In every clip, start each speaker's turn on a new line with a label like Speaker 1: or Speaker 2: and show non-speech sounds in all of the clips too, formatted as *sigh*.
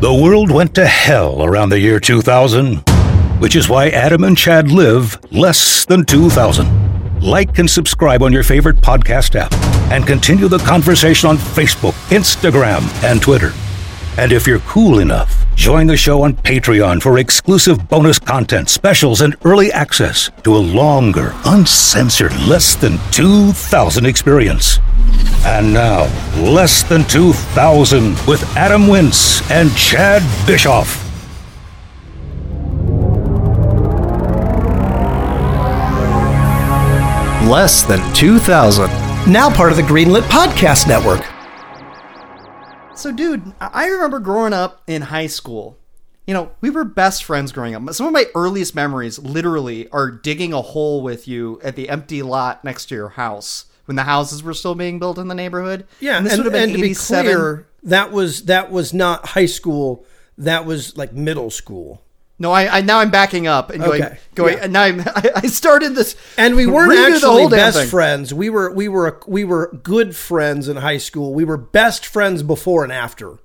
Speaker 1: The world went to hell around the year 2000, which is why Adam and Chad live less than 2000. Like and subscribe on your favorite podcast app and continue the conversation on Facebook, Instagram, and Twitter. And if you're cool enough, join the show on Patreon for exclusive bonus content, specials, and early access to a longer, uncensored, less than 2,000 experience. And now, Less Than 2,000 with Adam Wince and Chad Bischoff.
Speaker 2: Less than 2,000. Now part of the Greenlit Podcast Network.
Speaker 3: So, dude, I remember growing up in high school. You know, we were best friends growing up. Some of my earliest memories, literally, are digging a hole with you at the empty lot next to your house when the houses were still being built in the neighborhood.
Speaker 4: Yeah,
Speaker 3: and
Speaker 4: and,
Speaker 3: would have been
Speaker 4: and to be clear, that was that was not high school. That was like middle school.
Speaker 3: No, I, I now I'm backing up and going,
Speaker 4: Okay,
Speaker 3: going.
Speaker 4: yeah.
Speaker 3: And now I'm, *laughs* I, I started this,
Speaker 4: And we weren't actually best friends. We were we were we were good friends in high school. We were best friends before and after.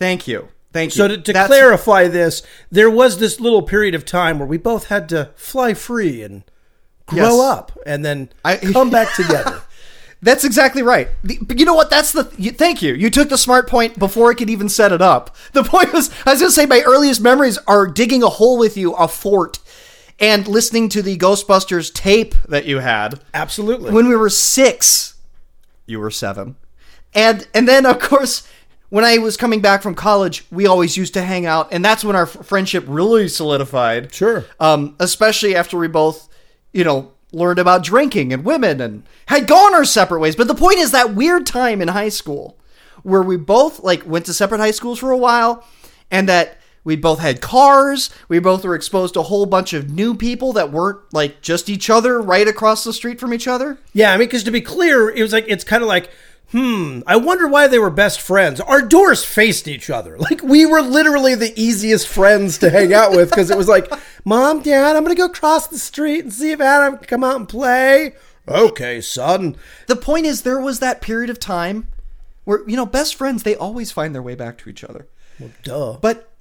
Speaker 3: Thank you, thank you.
Speaker 4: So to, to
Speaker 3: That's-
Speaker 4: clarify this, there was this little period of time where we both had to fly free and grow
Speaker 3: Yes.
Speaker 4: up and then
Speaker 3: I-
Speaker 4: come back together. *laughs*
Speaker 3: That's exactly right. The, but you know what? That's the. You, thank you. You took the smart point before I could even set it up. *laughs* The point was, I was going to say, my earliest memories are digging a hole with you, a fort, and listening to the Ghostbusters tape that you had
Speaker 4: Absolutely.
Speaker 3: when we were six. You were seven, and and then of course. When I was coming back from college, we always used to hang out, and that's when our f- friendship really solidified.
Speaker 4: Sure.
Speaker 3: Um, especially after we both, you know, learned about drinking and women and had gone our separate ways. But the point is that weird time in high school where we both like went to separate high schools for a while and that we both had cars, we both were exposed to a whole bunch of new people that weren't like just each other right across the street from each other.
Speaker 4: Yeah, I mean, because to be clear, it was like it's kind of like, hmm, I wonder why they were best friends. Our doors faced each other. *laughs* Like we were literally the easiest friends to hang out with because it was like, *laughs* Mom, Dad, I'm gonna go cross the street and see if Adam can come out and play. Okay, son.
Speaker 3: The point is there was that period of time where you know best friends they always find their way back to each other.
Speaker 4: Duh.
Speaker 3: But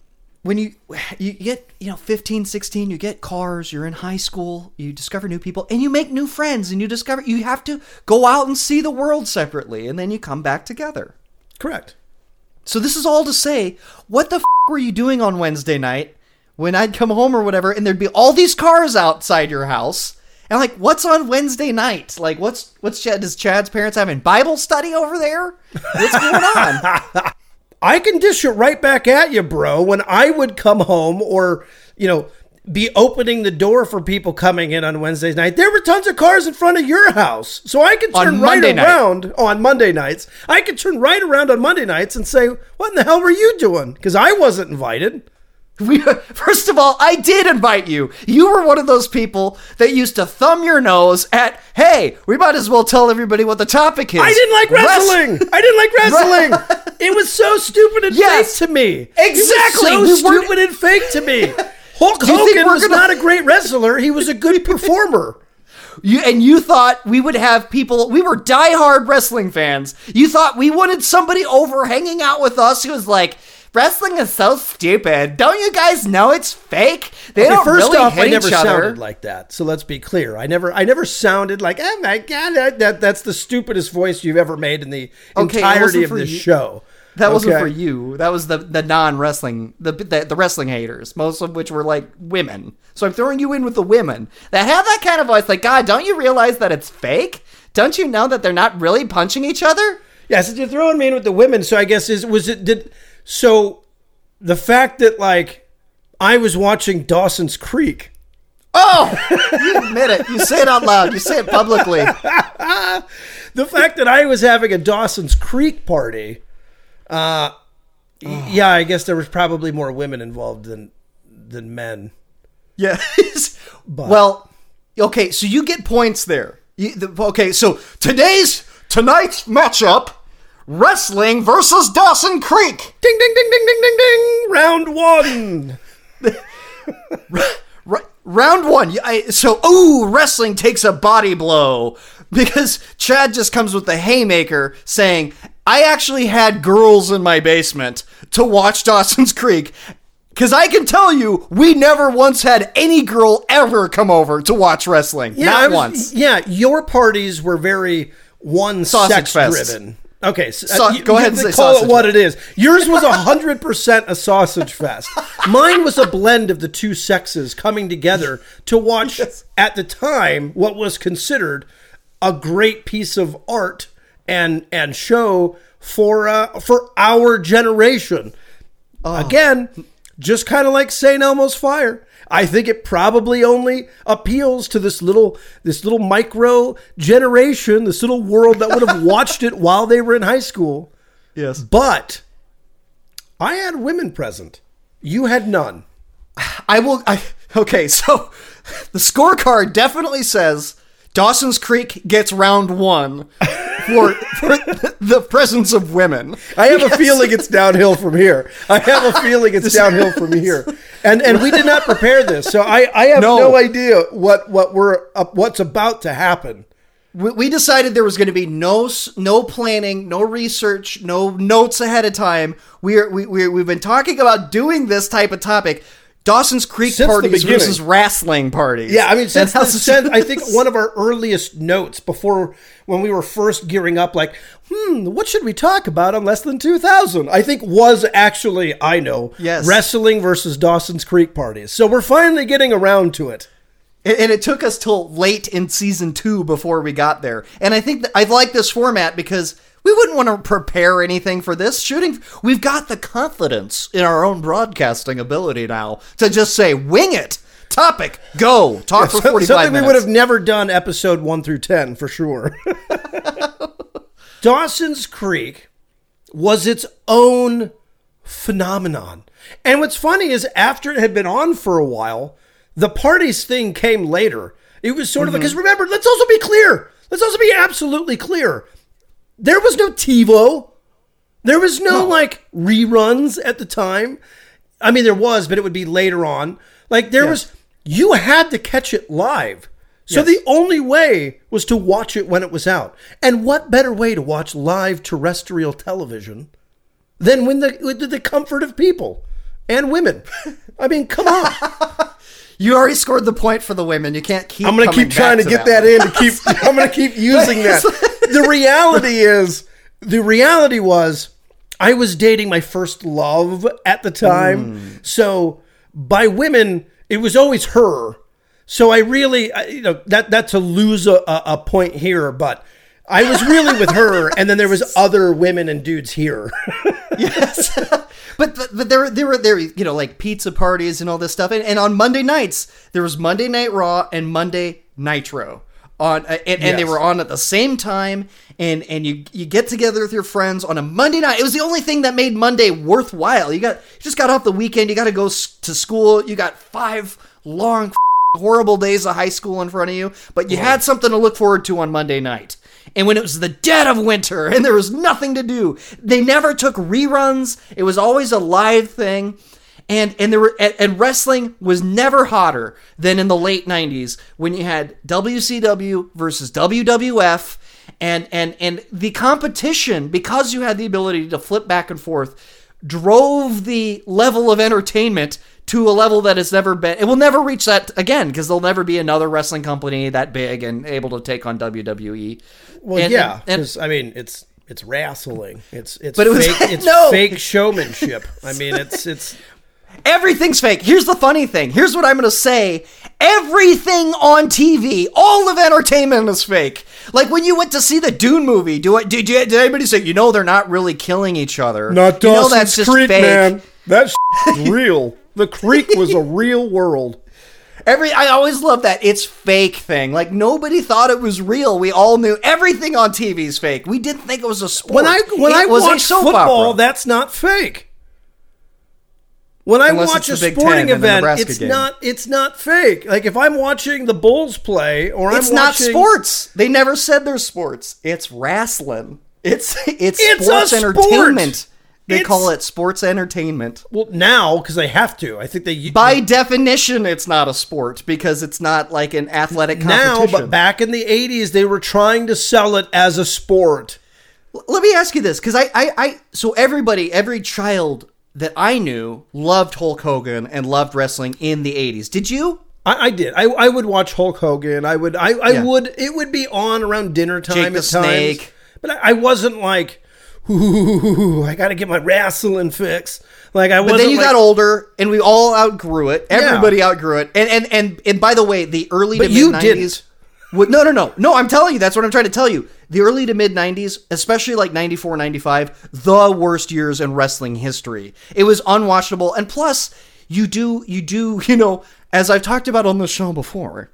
Speaker 3: when you you get you know 15 16 you get cars you're in high school you discover new people and you make new friends and you discover you have to go out and see the world separately and then you come back together.
Speaker 4: Correct.
Speaker 3: so this is all to say what the f- were you doing on wednesday night when i'd come home or whatever and there'd be all these cars outside your house? And like what's on wednesday night? Like what's what's chad does chad's parents having bible study over there? What's going on *laughs*
Speaker 4: I can dish it right back at you, bro. When I would come home or, you know, be opening the door for people coming in on Wednesday night, there were tons of cars in front of your house. So I could turn right
Speaker 3: night.
Speaker 4: around oh, on Monday nights. I could turn right around on Monday nights and say, What in the hell were you doing? Because I wasn't invited. *laughs*
Speaker 3: We, first of all, I did invite you. You were one of those people that used to thumb your nose at, hey, we might as well tell everybody what the topic is.
Speaker 4: I didn't like
Speaker 3: Wrest-
Speaker 4: wrestling. I didn't like *laughs* wrestling. It was so stupid and
Speaker 3: Yes.
Speaker 4: fake to me.
Speaker 3: Exactly.
Speaker 4: It
Speaker 3: We
Speaker 4: was so
Speaker 3: weren't-
Speaker 4: stupid and fake to me. Hulk *laughs*
Speaker 3: Do you think
Speaker 4: Hogan was
Speaker 3: gonna-
Speaker 4: not a great wrestler. He was a good *laughs* performer.
Speaker 3: You, and you thought we would have people, we were diehard wrestling fans. You thought we wanted somebody over hanging out with us who was like, wrestling is so stupid. Don't you guys know it's fake? They
Speaker 4: Okay,
Speaker 3: don't
Speaker 4: first
Speaker 3: really
Speaker 4: off,
Speaker 3: hit
Speaker 4: I never
Speaker 3: each other.
Speaker 4: sounded like that. So let's be clear. I never, I never sounded like, oh my god, that, that that's the stupidest voice you've ever made in the
Speaker 3: Okay,
Speaker 4: entirety of this
Speaker 3: you.
Speaker 4: show.
Speaker 3: That wasn't for you. That was the the non wrestling the, the the wrestling haters, most of which were like women. So I'm throwing you in with the women that have that kind of voice. Like, God, don't you realize that it's fake? Don't you know that they're not really punching each other?
Speaker 4: Yeah, so you're throwing me in with the women. So I guess is was it did so the fact that like I was watching Dawson's Creek.
Speaker 3: Oh, you admit it. You say it out loud. You say it publicly. *laughs*
Speaker 4: The fact that I was having a Dawson's Creek party. Uh, y- yeah, I guess there was probably more women involved than than men.
Speaker 3: Yeah. well, okay. So you get points there. You, the, okay. So today's tonight's matchup: wrestling versus Dawson Creek.
Speaker 4: Ding ding ding ding ding ding ding. Round one. *laughs*
Speaker 3: R- round one. yeah, I, so, ooh, wrestling takes a body blow because Chad just comes with the haymaker saying, I actually had girls in my basement to watch Dawson's Creek. Because I can tell you, we never once had any girl ever come over to watch wrestling.
Speaker 4: I
Speaker 3: Not
Speaker 4: was-
Speaker 3: once.
Speaker 4: Yeah, your parties were very one
Speaker 3: Sausage
Speaker 4: sex
Speaker 3: fest.
Speaker 4: driven. Okay, so,
Speaker 3: Sa-
Speaker 4: you-
Speaker 3: go ahead and say
Speaker 4: call
Speaker 3: sausage
Speaker 4: it what
Speaker 3: fest.
Speaker 4: it is. Yours was hundred percent a sausage fest. *laughs* Mine was a blend of the two sexes coming together to watch at the time what was considered a great piece of art and and show for uh, for our generation.
Speaker 3: Oh.
Speaker 4: Again, just kind of like St. Elmo's Fire. I think it probably only appeals to this little this little micro generation, this little world that would have *laughs* watched it while they were in high school.
Speaker 3: Yes.
Speaker 4: But I had women present. You had none.
Speaker 3: I will. I, okay, so *laughs* the scorecard definitely says Dawson's Creek gets round one for, for the presence of women.
Speaker 4: I have a feeling it's downhill from here. I have a feeling it's *laughs* downhill from here. And and we did not prepare this, so I, I have
Speaker 3: No.
Speaker 4: no, idea what what we're uh, what's about to happen.
Speaker 3: We, we decided there was going to be no no planning, no research, no notes ahead of time. We are we, we we've been talking about doing this type of topic. Dawson's Creek
Speaker 4: Since
Speaker 3: parties versus wrestling parties.
Speaker 4: Yeah, I mean, since, the, *laughs* since I think one of our earliest notes before when we were first gearing up, like, hmm, what should we talk about on less than two thousand? I think was actually I know,
Speaker 3: Yes.
Speaker 4: wrestling versus Dawson's Creek parties. So we're finally getting around to it.
Speaker 3: And it took us till late in season two before we got there. And I think I like this format because we wouldn't want to prepare anything for this shooting. We've got the confidence in our own broadcasting ability now to just say, wing it. Topic, go. Talk for 45
Speaker 4: Something
Speaker 3: minutes.
Speaker 4: we would have never done episode one through ten for sure. *laughs* Dawson's Creek was its own phenomenon. And what's funny is after it had been on for a while, the parties thing came later. It was sort of mm-hmm. because remember, let's also be clear. Let's also be absolutely clear. There was no TiVo. There was no, like reruns at the time. I mean, there was, but it would be later on. Like there was, you had to catch it live. So the only way was to watch it when it was out. And what better way to watch live terrestrial television than when the with the comfort of people and women? *laughs* I mean, come on. *laughs*
Speaker 3: You already scored the point for the women. You can't keep.
Speaker 4: I'm going to keep trying to
Speaker 3: back
Speaker 4: get that, in to keep *laughs* I'm going to keep using that. *laughs* The reality is the reality was I was dating my first love at the time. Mm. So by women it was always her. So I really I, you know that that to lose a, a, a point here but I was really with her and then there was *laughs* other women and dudes here.
Speaker 3: yes. But, but but there were there were there you know like pizza parties and all this stuff. And, and on Monday nights there was Monday Night Raw and Monday Nitro on uh, and, and they were on at the same time. And and you you get together with your friends on a Monday night. It was the only thing that made Monday worthwhile. You got you just got off the weekend. You got to go s- to school. You got five long horrible days of high school in front of you, but you had something to look forward to on Monday night. And when it was the dead of winter and there was nothing to do, they never took reruns. It was always a live thing. And and there were and, and wrestling was never hotter than in the late 90s when you had WCW versus WWF and and and the competition because you had the ability to flip back and forth drove the level of entertainment to a level that has never been it will never reach that again because there'll never be another wrestling company that big and able to take on WWE.
Speaker 4: Well,
Speaker 3: And-
Speaker 4: yeah,
Speaker 3: and-
Speaker 4: 'cause, I mean, it's it's wrestling. It's it's
Speaker 3: But it was-
Speaker 4: fake. *laughs* It's
Speaker 3: no.
Speaker 4: fake showmanship. I mean, it's it's *laughs*
Speaker 3: Everything's fake. Here's the funny thing. Here's what I'm going to say. Everything on TV, all of entertainment is fake. Like when you went to see the Dune movie, do I, did, did anybody say, you know, they're not really killing each other?
Speaker 4: not
Speaker 3: you know,
Speaker 4: Dawson's
Speaker 3: that's just
Speaker 4: Creek,
Speaker 3: fake.
Speaker 4: man. That *laughs* is real. The creek was a real world.
Speaker 3: Every I always love that it's fake thing. Like nobody thought it was real. We all knew everything on TV is fake. We didn't think it was a sport.
Speaker 4: When I when
Speaker 3: It
Speaker 4: I watch football,
Speaker 3: opera.
Speaker 4: that's not fake. When I
Speaker 3: Unless
Speaker 4: watch a
Speaker 3: it's
Speaker 4: sporting
Speaker 3: Ten and the
Speaker 4: event, it's
Speaker 3: game.
Speaker 4: not it's not fake. Like if I'm watching the Bulls play or
Speaker 3: it's
Speaker 4: I'm
Speaker 3: not
Speaker 4: watching,
Speaker 3: sports. They never said they're sports. It's wrestling. It's *laughs* it's,
Speaker 4: It's a
Speaker 3: sports
Speaker 4: sport.
Speaker 3: entertainment. They
Speaker 4: It's-
Speaker 3: call it sports entertainment.
Speaker 4: Well, now because they have to. I think they
Speaker 3: By definition, it's not a sport because it's not like an athletic competition.
Speaker 4: now, but back in the '80s, they were trying to sell it as a sport.
Speaker 3: let me ask you this because I, I, I, so everybody, every child that I knew loved Hulk Hogan and loved wrestling in the 80s. Did you?
Speaker 4: I, I did. I, I would watch Hulk Hogan. I would. I, I
Speaker 3: Yeah.
Speaker 4: would. It would be on around dinner time
Speaker 3: Jake
Speaker 4: at
Speaker 3: the
Speaker 4: times. But I, I wasn't like, Ooh, I got to get my wrestling fix. Like I
Speaker 3: But
Speaker 4: wasn't.
Speaker 3: then you
Speaker 4: like-
Speaker 3: got older and we all outgrew it. Everybody outgrew it. And, and, and, and by the way, the early
Speaker 4: But
Speaker 3: to
Speaker 4: you
Speaker 3: mid 90s.
Speaker 4: didn't.
Speaker 3: Would, no, no, no. No, I'm telling you. That's what I'm trying to tell you. The early to mid 90s, especially like 94, 95, the worst years in wrestling history. It was unwatchable. And plus, you do, you do, *laughs* you know, as I've talked about on the show before,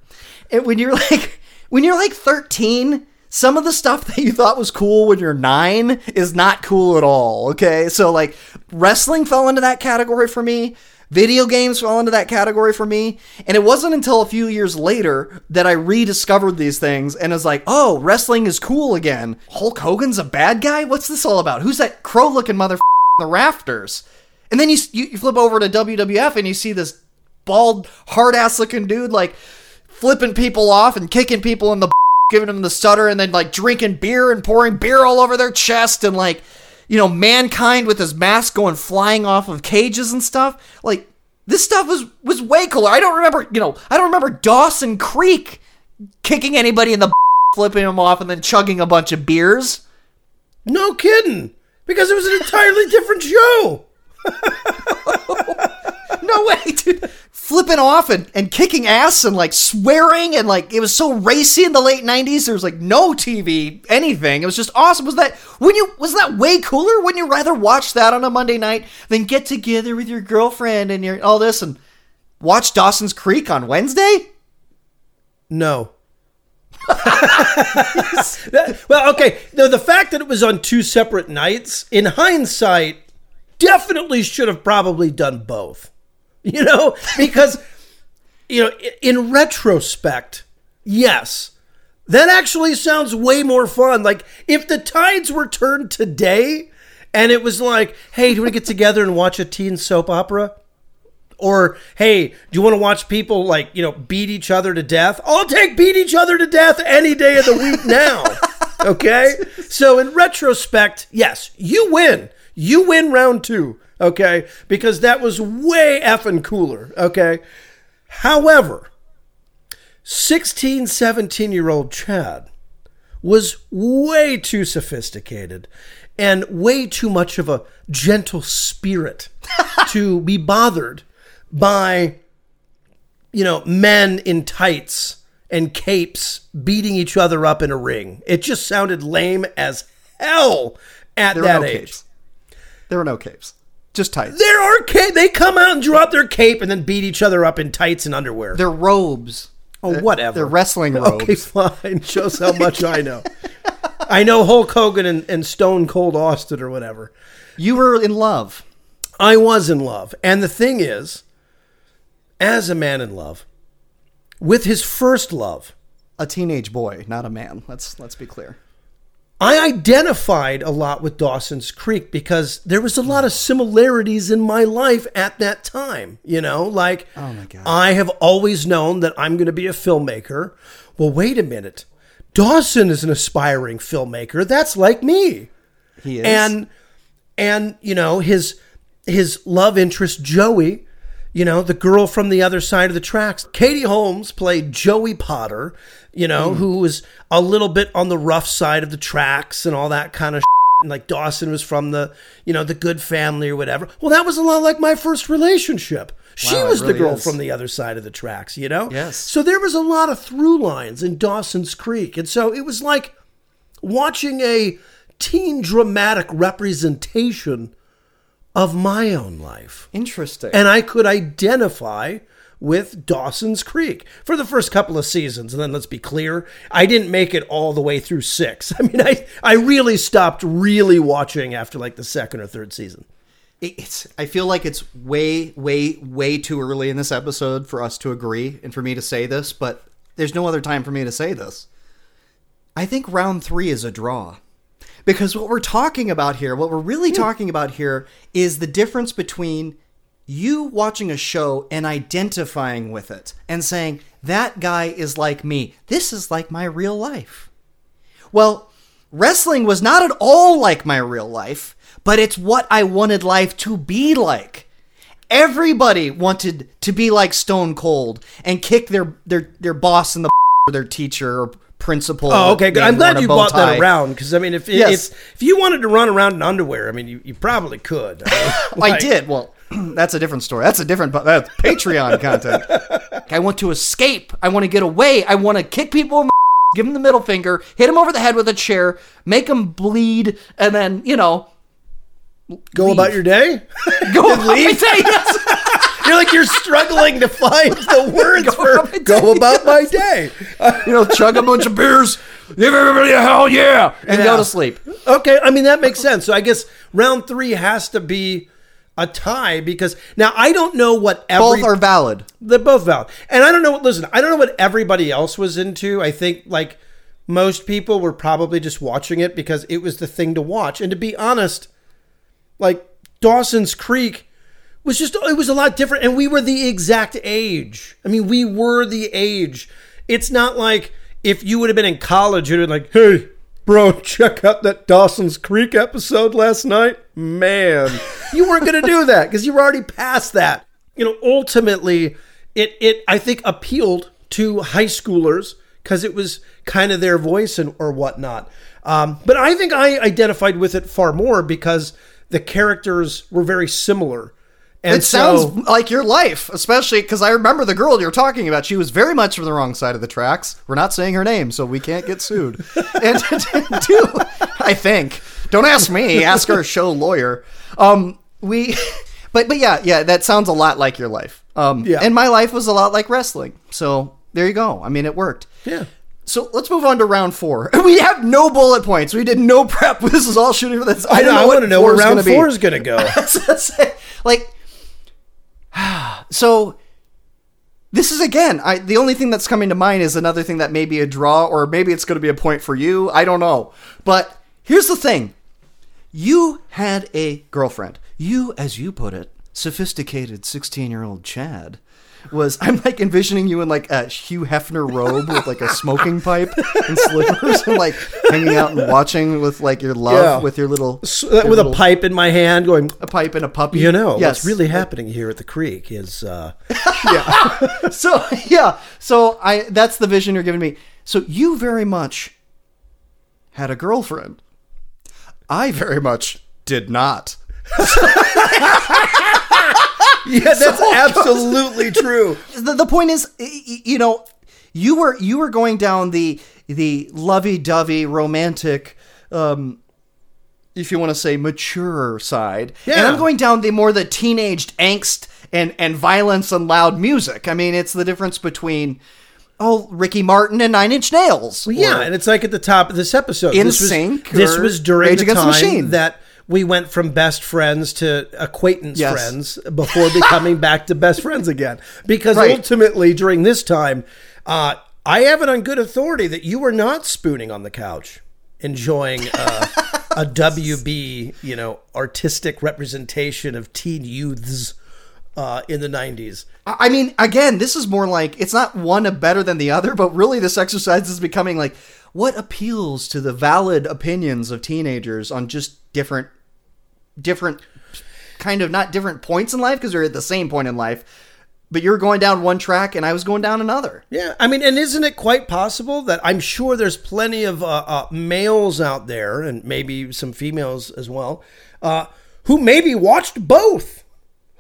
Speaker 3: it, when you're *laughs* like, when you're like 13, some of the stuff *laughs* that you thought was cool when you're nine is not cool at all. Okay. So, like, wrestling fell into that category for me. Video games fell into that category for me. And it wasn't until a few years later that I rediscovered these things and was like, oh, wrestling is cool again. Hulk Hogan's a bad guy? What's this all about? Who's that crow looking mother *laughs* the rafters? And then you, you, you flip over to WWF and you see this bald, hard ass looking dude like flipping people off and kicking people in the giving them the stutter and then like drinking beer and pouring beer all over their chest and like you know mankind with his mask going flying off of cages and stuff. Like this stuff was was way cooler. I don't remember you know i don't remember dawson creek kicking anybody in the *laughs* flipping them off and then chugging a bunch of beers.
Speaker 4: No kidding. Because it was an entirely different show. *laughs*
Speaker 3: no way dude flipping off and, and kicking ass and like swearing and like it was so racy in the late 90s there was like no tv anything it was just awesome was that when you was that way cooler wouldn't you rather watch that on a monday night than get together with your girlfriend and your all this and watch dawson's creek on wednesday
Speaker 4: No. *laughs* *laughs* That- well, okay. No, the fact that it was on two separate nights, in hindsight, definitely should have probably done both. *laughs* You know, because you know, in retrospect, yes, that actually sounds way more fun. Like if the tides were turned today, and it was like, hey, do you want to get together and watch a teen soap opera? Or hey, do you want to watch people like you know beat each other to death? I'll take beat each other to death any day of the week now. okay, *laughs* so in retrospect, yes, you win. You win round two. Okay, because that was way effing cooler. Okay, however, 16, 17 year old Chad was way too sophisticated and way too much of a gentle spirit *laughs* to be bothered by you know men in tights and capes beating each other up in a ring. It just sounded lame as hell at
Speaker 3: there
Speaker 4: that
Speaker 3: no
Speaker 4: age.
Speaker 3: capes. There were no capes just tights
Speaker 4: there are ca- they come out and drop their cape and then beat each other up in tights and underwear
Speaker 3: they're robes
Speaker 4: oh whatever
Speaker 3: they're wrestling robes
Speaker 4: Okay, *laughs* fine. Shows how much I know. *laughs* I know Hulk Hogan and, and Stone Cold Austin or whatever.
Speaker 3: you were in love
Speaker 4: I was in love. And the thing is, as a man in love, with his first love,
Speaker 3: a teenage boy not a man let's let's be clear
Speaker 4: I identified a lot with Dawson's Creek because there was a lot of similarities in my life at that time. You know, like
Speaker 3: Oh my God.
Speaker 4: I have always known that I'm going to be a filmmaker. Well, wait a minute. Dawson is an aspiring filmmaker. That's like me.
Speaker 3: he is
Speaker 4: and and you know his his love interest Joey, you know the girl from the other side of the tracks. Katie Holmes played Joey Potter, you know, hmm. who was a little bit on the rough side of the tracks and all that kind of. And like Dawson was from the, you know, the good family or whatever. Well, that was a lot like my first relationship. She
Speaker 3: Wow,
Speaker 4: was the girl
Speaker 3: is.
Speaker 4: from the other side of the tracks, you know?
Speaker 3: Yes.
Speaker 4: So there was a lot of through lines in Dawson's Creek. And so it was like watching a teen dramatic representation of my own life.
Speaker 3: interesting
Speaker 4: And I could identify with Dawson's Creek for the first couple of seasons. And then let's be clear, I didn't make it all the way through six. *laughs* I mean, I, I really stopped really watching after like the second or third season.
Speaker 3: it's I feel like it's way way way too early in this episode for us to agree and for me to say this, but there's no other time for me to say this. I think round 3 is a draw. Because what we're talking about here, what we're really hmm. talking about here is the difference between you watching a show and identifying with it and saying that guy is like me. This is like my real life. Well, wrestling was not at all like my real life, but it's what I wanted life to be like. Everybody wanted to be like Stone Cold and kick their their their boss in the *laughs* or their teacher or principal.
Speaker 4: Oh, okay. Good. I'm glad you brought that around because I mean, if
Speaker 3: Yes.
Speaker 4: if if you wanted to run around in underwear, I mean, you, you probably could. *laughs* I, mean,
Speaker 3: I did. Well, *clears throat* that's a different story. That's a different. That's Patreon content. *laughs* I want to escape. I want to get away. I want to kick people in the *laughs* give them the middle finger, hit them over the head with a chair, make them bleed, and then you know
Speaker 4: Go
Speaker 3: leave.
Speaker 4: about your day.
Speaker 3: go about my day. Yes.
Speaker 4: You're like you're struggling to find the words
Speaker 3: Go
Speaker 4: for
Speaker 3: about
Speaker 4: "go about my day."
Speaker 3: you know, chug a bunch of beers, give everybody a hell yeah, and
Speaker 4: Yeah.
Speaker 3: go to sleep.
Speaker 4: Okay, I mean that makes sense. So I guess round three has to be a tie because now I don't know what every
Speaker 3: Both are valid.
Speaker 4: they're both valid, and I don't know what. Listen, I don't know what everybody else was into. I think like most people were probably just watching it because it was the thing to watch. And to be honest, like Dawson's Creek was just it was a lot different and we were the exact age. I mean, we were the age. It's not like if you would have been in college you'd have been like, "Hey, bro, *laughs* check out that Dawson's Creek episode last night." Man, *laughs* you weren't going to do that because you were already past that. You know, ultimately it it I think appealed to high schoolers because it was kind of their voice and or whatnot. Um, but I think I identified with it far more because the characters were very similar. And
Speaker 3: It
Speaker 4: so,
Speaker 3: sounds like your life, especially because I remember the girl you're talking about. She was very much from the wrong side of the tracks. We're not saying her name, so we can't get sued. *laughs* and *laughs* two, I think. Don't ask me. Ask our show lawyer. Um, we, *laughs* but but yeah, yeah, that sounds a lot like your life. Um,
Speaker 4: Yeah.
Speaker 3: and my life was a lot like wrestling. So there you go. I mean, it worked.
Speaker 4: yeah.
Speaker 3: So let's move on to round four. We have no bullet points. We did no prep. This is all shooting for this.
Speaker 4: I know. I want to know where round
Speaker 3: gonna be.
Speaker 4: four is going to go.
Speaker 3: like *sighs* so this is again I, the only thing that's coming to mind is another thing that may be a draw or maybe it's going to be a point for you. I don't know. But here's the thing. You had a girlfriend. You as you put it sophisticated 16 year old chad was i'm like envisioning you in like a hugh hefner robe with like a smoking pipe and slippers and like hanging out and watching with like your love
Speaker 4: Yeah.
Speaker 3: with your little your
Speaker 4: with a pipe in my hand, going.
Speaker 3: a pipe and a puppy.
Speaker 4: You know
Speaker 3: yes.
Speaker 4: what's really happening here at the creek is uh, *laughs*
Speaker 3: so yeah. So i that's the vision you're giving me. So you very much had a girlfriend. I very much did not *laughs* *laughs*
Speaker 4: yeah, that's *laughs* absolutely *laughs* true.
Speaker 3: the, the point is you know you were you were going down the the lovey-dovey romantic um if you want to say mature side and i'm going down the more the teenaged angst and and violence and loud music i mean it's the difference between oh ricky martin and nine inch nails
Speaker 4: Yeah,
Speaker 3: or-
Speaker 4: and it's like at the top of this episode.
Speaker 3: In
Speaker 4: this was, This was during
Speaker 3: Rage
Speaker 4: the
Speaker 3: Against the
Speaker 4: time
Speaker 3: Machine.
Speaker 4: that we went from best friends to acquaintance
Speaker 3: Yes.
Speaker 4: friends before *laughs* becoming back to best friends again. Because
Speaker 3: Right.
Speaker 4: ultimately, during this time, uh, I have it on good authority that you were not spooning on the couch, enjoying uh, *laughs* a WB, you know, artistic representation of teen youths uh, in the '90s.
Speaker 3: I mean, again, this is more like it's not one better than the other, but really this exercise is becoming like what appeals to the valid opinions of teenagers on just different, different kind of not different points in life because they're at the same point in life, but you're going down one track and I was going down another.
Speaker 4: Yeah, I mean, and isn't it quite possible that I'm sure there's plenty of uh, uh, males out there, and maybe some females as well, uh, who maybe watched both.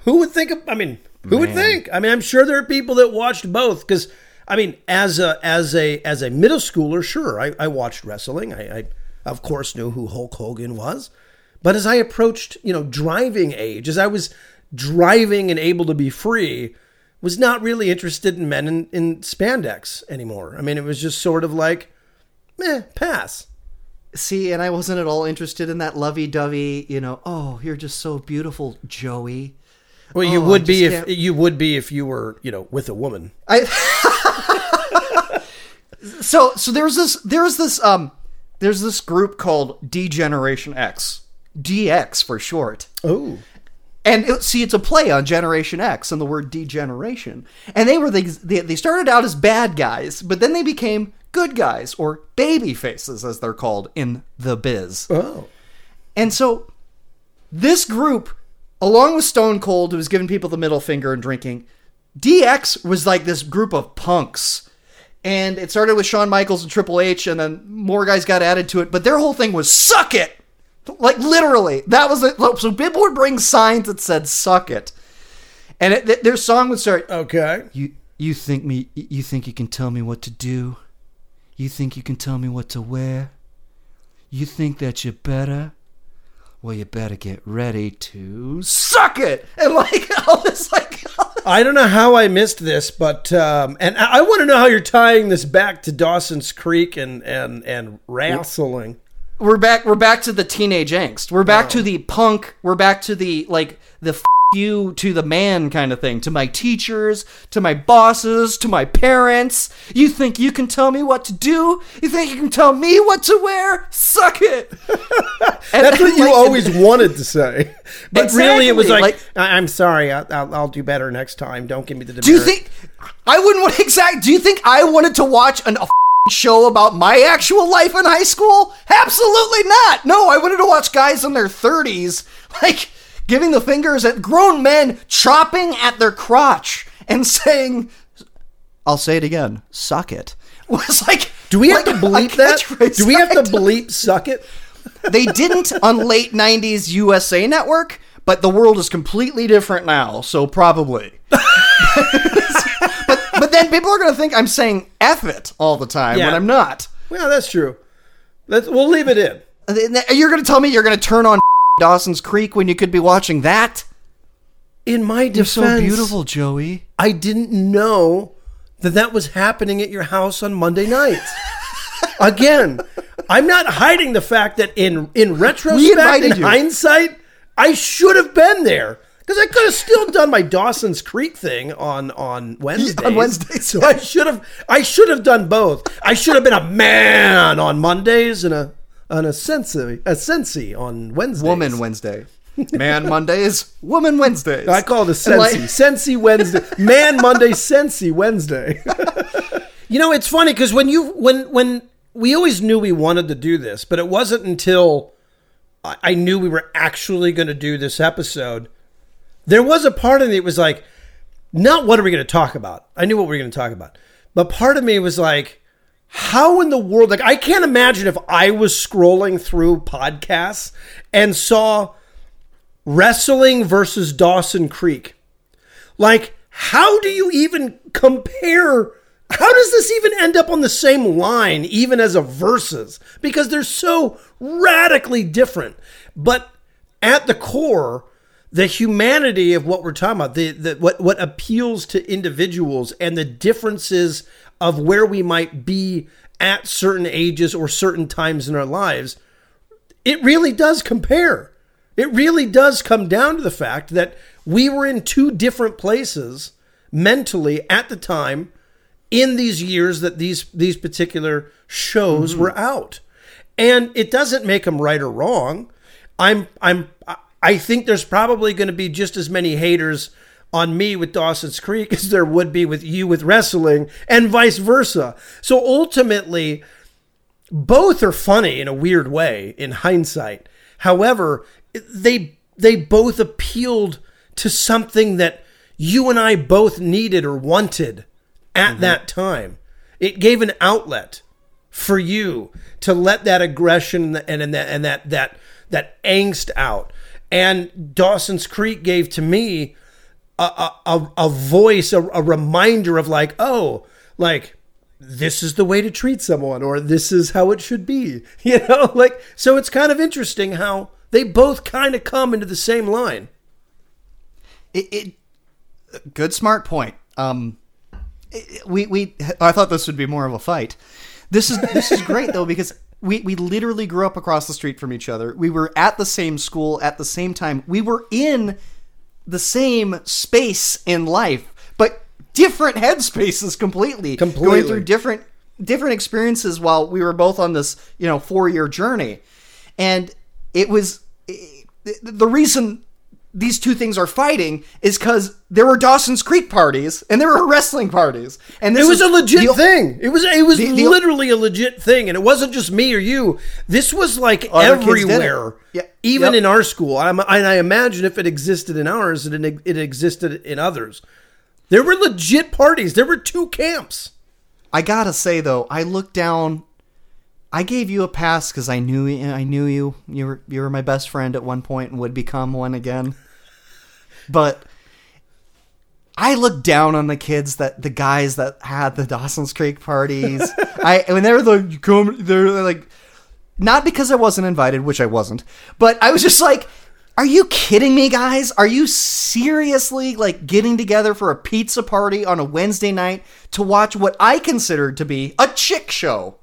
Speaker 4: Who would think? Of, I mean, who would think? I mean, I'm sure there are people that watched both because, I mean, as a as a as a middle schooler, sure, I, I watched wrestling. I, I of course knew who Hulk Hogan was, but as I approached, you know, driving age, as I was driving and able to be free, was not really interested in men in, in spandex anymore. I mean, it was just sort of like, meh, pass.
Speaker 3: See, and I wasn't at all interested in that lovey-dovey, you know, oh, you're just so beautiful, Joey.
Speaker 4: Well, you
Speaker 3: Oh,
Speaker 4: would be if
Speaker 3: can't-
Speaker 4: you would be if you were, you know, with a woman.
Speaker 3: I *laughs* so so there's this there's this um there's this group called Degeneration X, DX for short.
Speaker 4: Oh,
Speaker 3: And it, see, it's a play on Generation X and the word degeneration. And they were the, they, they started out as bad guys, but then they became good guys or baby faces as they're called in the biz.
Speaker 4: Oh.
Speaker 3: And so this group, along with Stone Cold, who was giving people the middle finger and drinking, DX was like this group of punks. And it started with Shawn Michaels and Triple H, and then more guys got added to it. But their whole thing was suck it. Like literally, that was it. So people would bring signs that said "suck it," and it, th- their song would start.
Speaker 4: Okay.
Speaker 3: You you think me? You think you can tell me what to do? You think you can tell me what to wear? You think that you're better? Well, you better get ready to suck it. And like *laughs* all this, like *laughs*
Speaker 4: I don't know how I missed this, but um, and I, I want to know how you're tying this back to Dawson's Creek and and and wrestling.
Speaker 3: We're back. We're back to the teenage angst. We're back to oh. the punk. We're back to the like the f- you to the man kind of thing. To my teachers, to my bosses, to my parents. You think you can tell me what to do? You think you can tell me what to wear? Suck it. *laughs* And-
Speaker 4: That's what you
Speaker 3: like,
Speaker 4: always *laughs* wanted to say, but really it was like,
Speaker 3: like-
Speaker 4: I- "I'm sorry, I- I'll, I'll do better next time. Don't give me the."
Speaker 3: Do you think I wouldn't want *laughs* exact? Do you think I wanted to watch an, a show about my actual life in high school? Absolutely not. No, I wanted to watch guys in their thirties *laughs* like giving the fingers at grown men chopping at their crotch and *laughs* saying, "I'll say it again, suck it." *laughs* Was like,
Speaker 4: Do we have
Speaker 3: like
Speaker 4: to bleep that? Do we have to bleep "suck it"?
Speaker 3: They didn't on late '90s USA Network, but the world is completely different now, so probably. Then people are going to think I'm saying "f it" all the time
Speaker 4: Yeah.
Speaker 3: when I'm not.
Speaker 4: Yeah, that's true. Let's we'll leave it in.
Speaker 3: You're going to tell me you're going to turn on *laughs* Dawson's Creek when you could be watching that?
Speaker 4: In my defense, You're
Speaker 3: so beautiful, Joey.
Speaker 4: I didn't know that that was happening at your house on Monday night. *laughs* Again, I'm not hiding the fact that in in retrospect, in
Speaker 3: you.
Speaker 4: hindsight, I should have been there because I could have still done my Dawson's Creek thing on on Wednesdays.
Speaker 3: on Wednesdays,
Speaker 4: so *laughs* I should have I should have done both. I should have been a man on Mondays and a and a sensi a sensi on Wednesdays.
Speaker 3: Woman Wednesday. Man Mondays, Woman Wednesdays.
Speaker 4: I call it a
Speaker 3: And
Speaker 4: Sensi.
Speaker 3: like-
Speaker 4: Sensi Wednesday. Man Monday, Sensi Wednesday. *laughs* you know, it's funny because when you when when we always knew we wanted to do this, but it wasn't until I, I knew we were actually going to do this episode. There was a part of me that was like, not what are we going to talk about? I knew what we were going to talk about, but part of me was like, how in the world? Like, I can't imagine if I was scrolling through podcasts and saw wrestling versus Dawson Creek. Like, how do you even compare? How does this even end up on the same line, even as a versus? Because they're so radically different. But at the core, the humanity of what we're talking about, the, the what what appeals to individuals and the differences of where we might be at certain ages or certain times in our lives, it really does compare. It really does come down to the fact that we were in two different places mentally at the time in these years that these these particular shows mm-hmm. were out. And it doesn't make them right or wrong. I'm I'm I think there's probably going to be just as many haters on me with Dawson's Creek as there would be with you with wrestling and vice versa. So ultimately both are funny in a weird way in hindsight. However, they they both appealed to something that you and I both needed or wanted at mm-hmm. that time. It gave an outlet for you to let that aggression and, and that and that that that angst out. And Dawson's Creek gave to me a a, a, voice, a, a reminder of like, oh, like this is the way to treat someone or this is how it should be *laughs* you know? Like so it's kind of interesting how they both kind of come into the same line.
Speaker 3: It, it good smart point. Um it- we we i thought this would be more of a fight. This is this is great though because we we literally grew up across the street from each other. We were at the same school at the same time. We were in the same space in life but different headspaces completely.
Speaker 4: Completely.
Speaker 3: going through different different experiences while we were both on this you know four year journey. And it was the the reason these two things are fighting is because there were Dawson's Creek parties and there were *laughs* wrestling parties, and this
Speaker 4: It was a legit
Speaker 3: the-
Speaker 4: thing. It was it was
Speaker 3: the- the-
Speaker 4: literally a legit thing, and it wasn't just me or you. This was like
Speaker 3: Other kids did it.
Speaker 4: everywhere,
Speaker 3: Yeah.
Speaker 4: even
Speaker 3: Yep.
Speaker 4: in our school. I'm, and I imagine if it existed in ours, it it existed in others. There were legit parties. There were two camps.
Speaker 3: I gotta say though, I looked down. I gave you a pass because I knew I knew you. You were you were my best friend at one point and would become one again. But I looked down on the kids that the guys that had the Dawson's Creek parties. *laughs* I when they were like you come, they're like not because I wasn't invited, which I wasn't, but I was just like, are you kidding me, guys? Are you seriously like getting together for a pizza party on a Wednesday night to watch what I considered to be a chick show?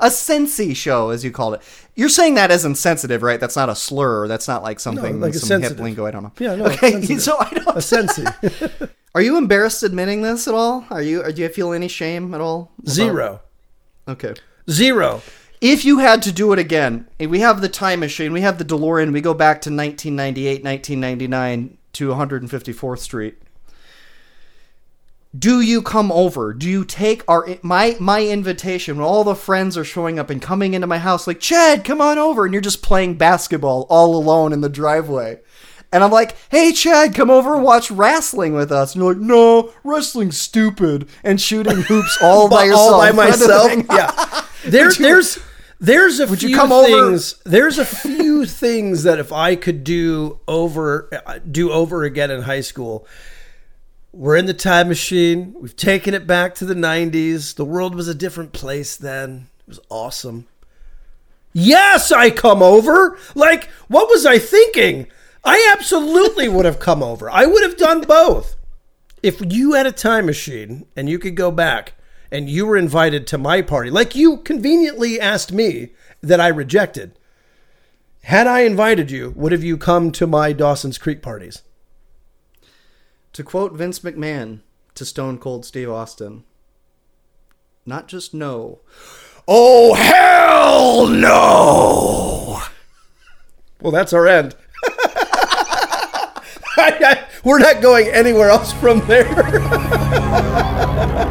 Speaker 3: A sensei show, as you called it. You're saying that as insensitive, right? That's not a slur. That's not like something,
Speaker 4: like
Speaker 3: some hip lingo. I don't know.
Speaker 4: Yeah, no,
Speaker 3: Okay, *laughs* so I don't.
Speaker 4: A sensi. *laughs*
Speaker 3: Are you embarrassed admitting this at all? Are you? Or do you feel any shame at all? about-
Speaker 4: Zero.
Speaker 3: Okay.
Speaker 4: Zero.
Speaker 3: If you had to do it again, we have the time machine, we have the DeLorean, we go back to 1998, 1999 to 154th Street. Do you come over? Do you take our my my invitation when all the friends are showing up and coming into my house like, "Chad, come on over." And you're just playing basketball all alone in the driveway. And I'm like, "Hey Chad, come over and watch wrestling with us." And you're like, "No, wrestling's stupid." And shooting hoops *laughs* all by yourself. *laughs*
Speaker 4: all by
Speaker 3: in front of the
Speaker 4: myself. yeah. *laughs* There,
Speaker 3: you-
Speaker 4: there's there's a
Speaker 3: Would you
Speaker 4: few
Speaker 3: come over-
Speaker 4: things. There's a few things that if I could do over uh, do over again in high school. We're in the time machine. We've taken it back to the 90s. The world was a different place then. It was awesome. Yes, I come over. Like, what was I thinking? I absolutely would have come over. I would have done both. If you had a time machine and you could go back and you were invited to my party, like you conveniently asked me that I rejected, had I invited you, would have you come to my Dawson's Creek parties?
Speaker 3: To quote Vince McMahon to Stone Cold Steve Austin, not just no.
Speaker 4: Oh, hell no! Well, that's our end. *laughs* We're not going anywhere else from there. *laughs*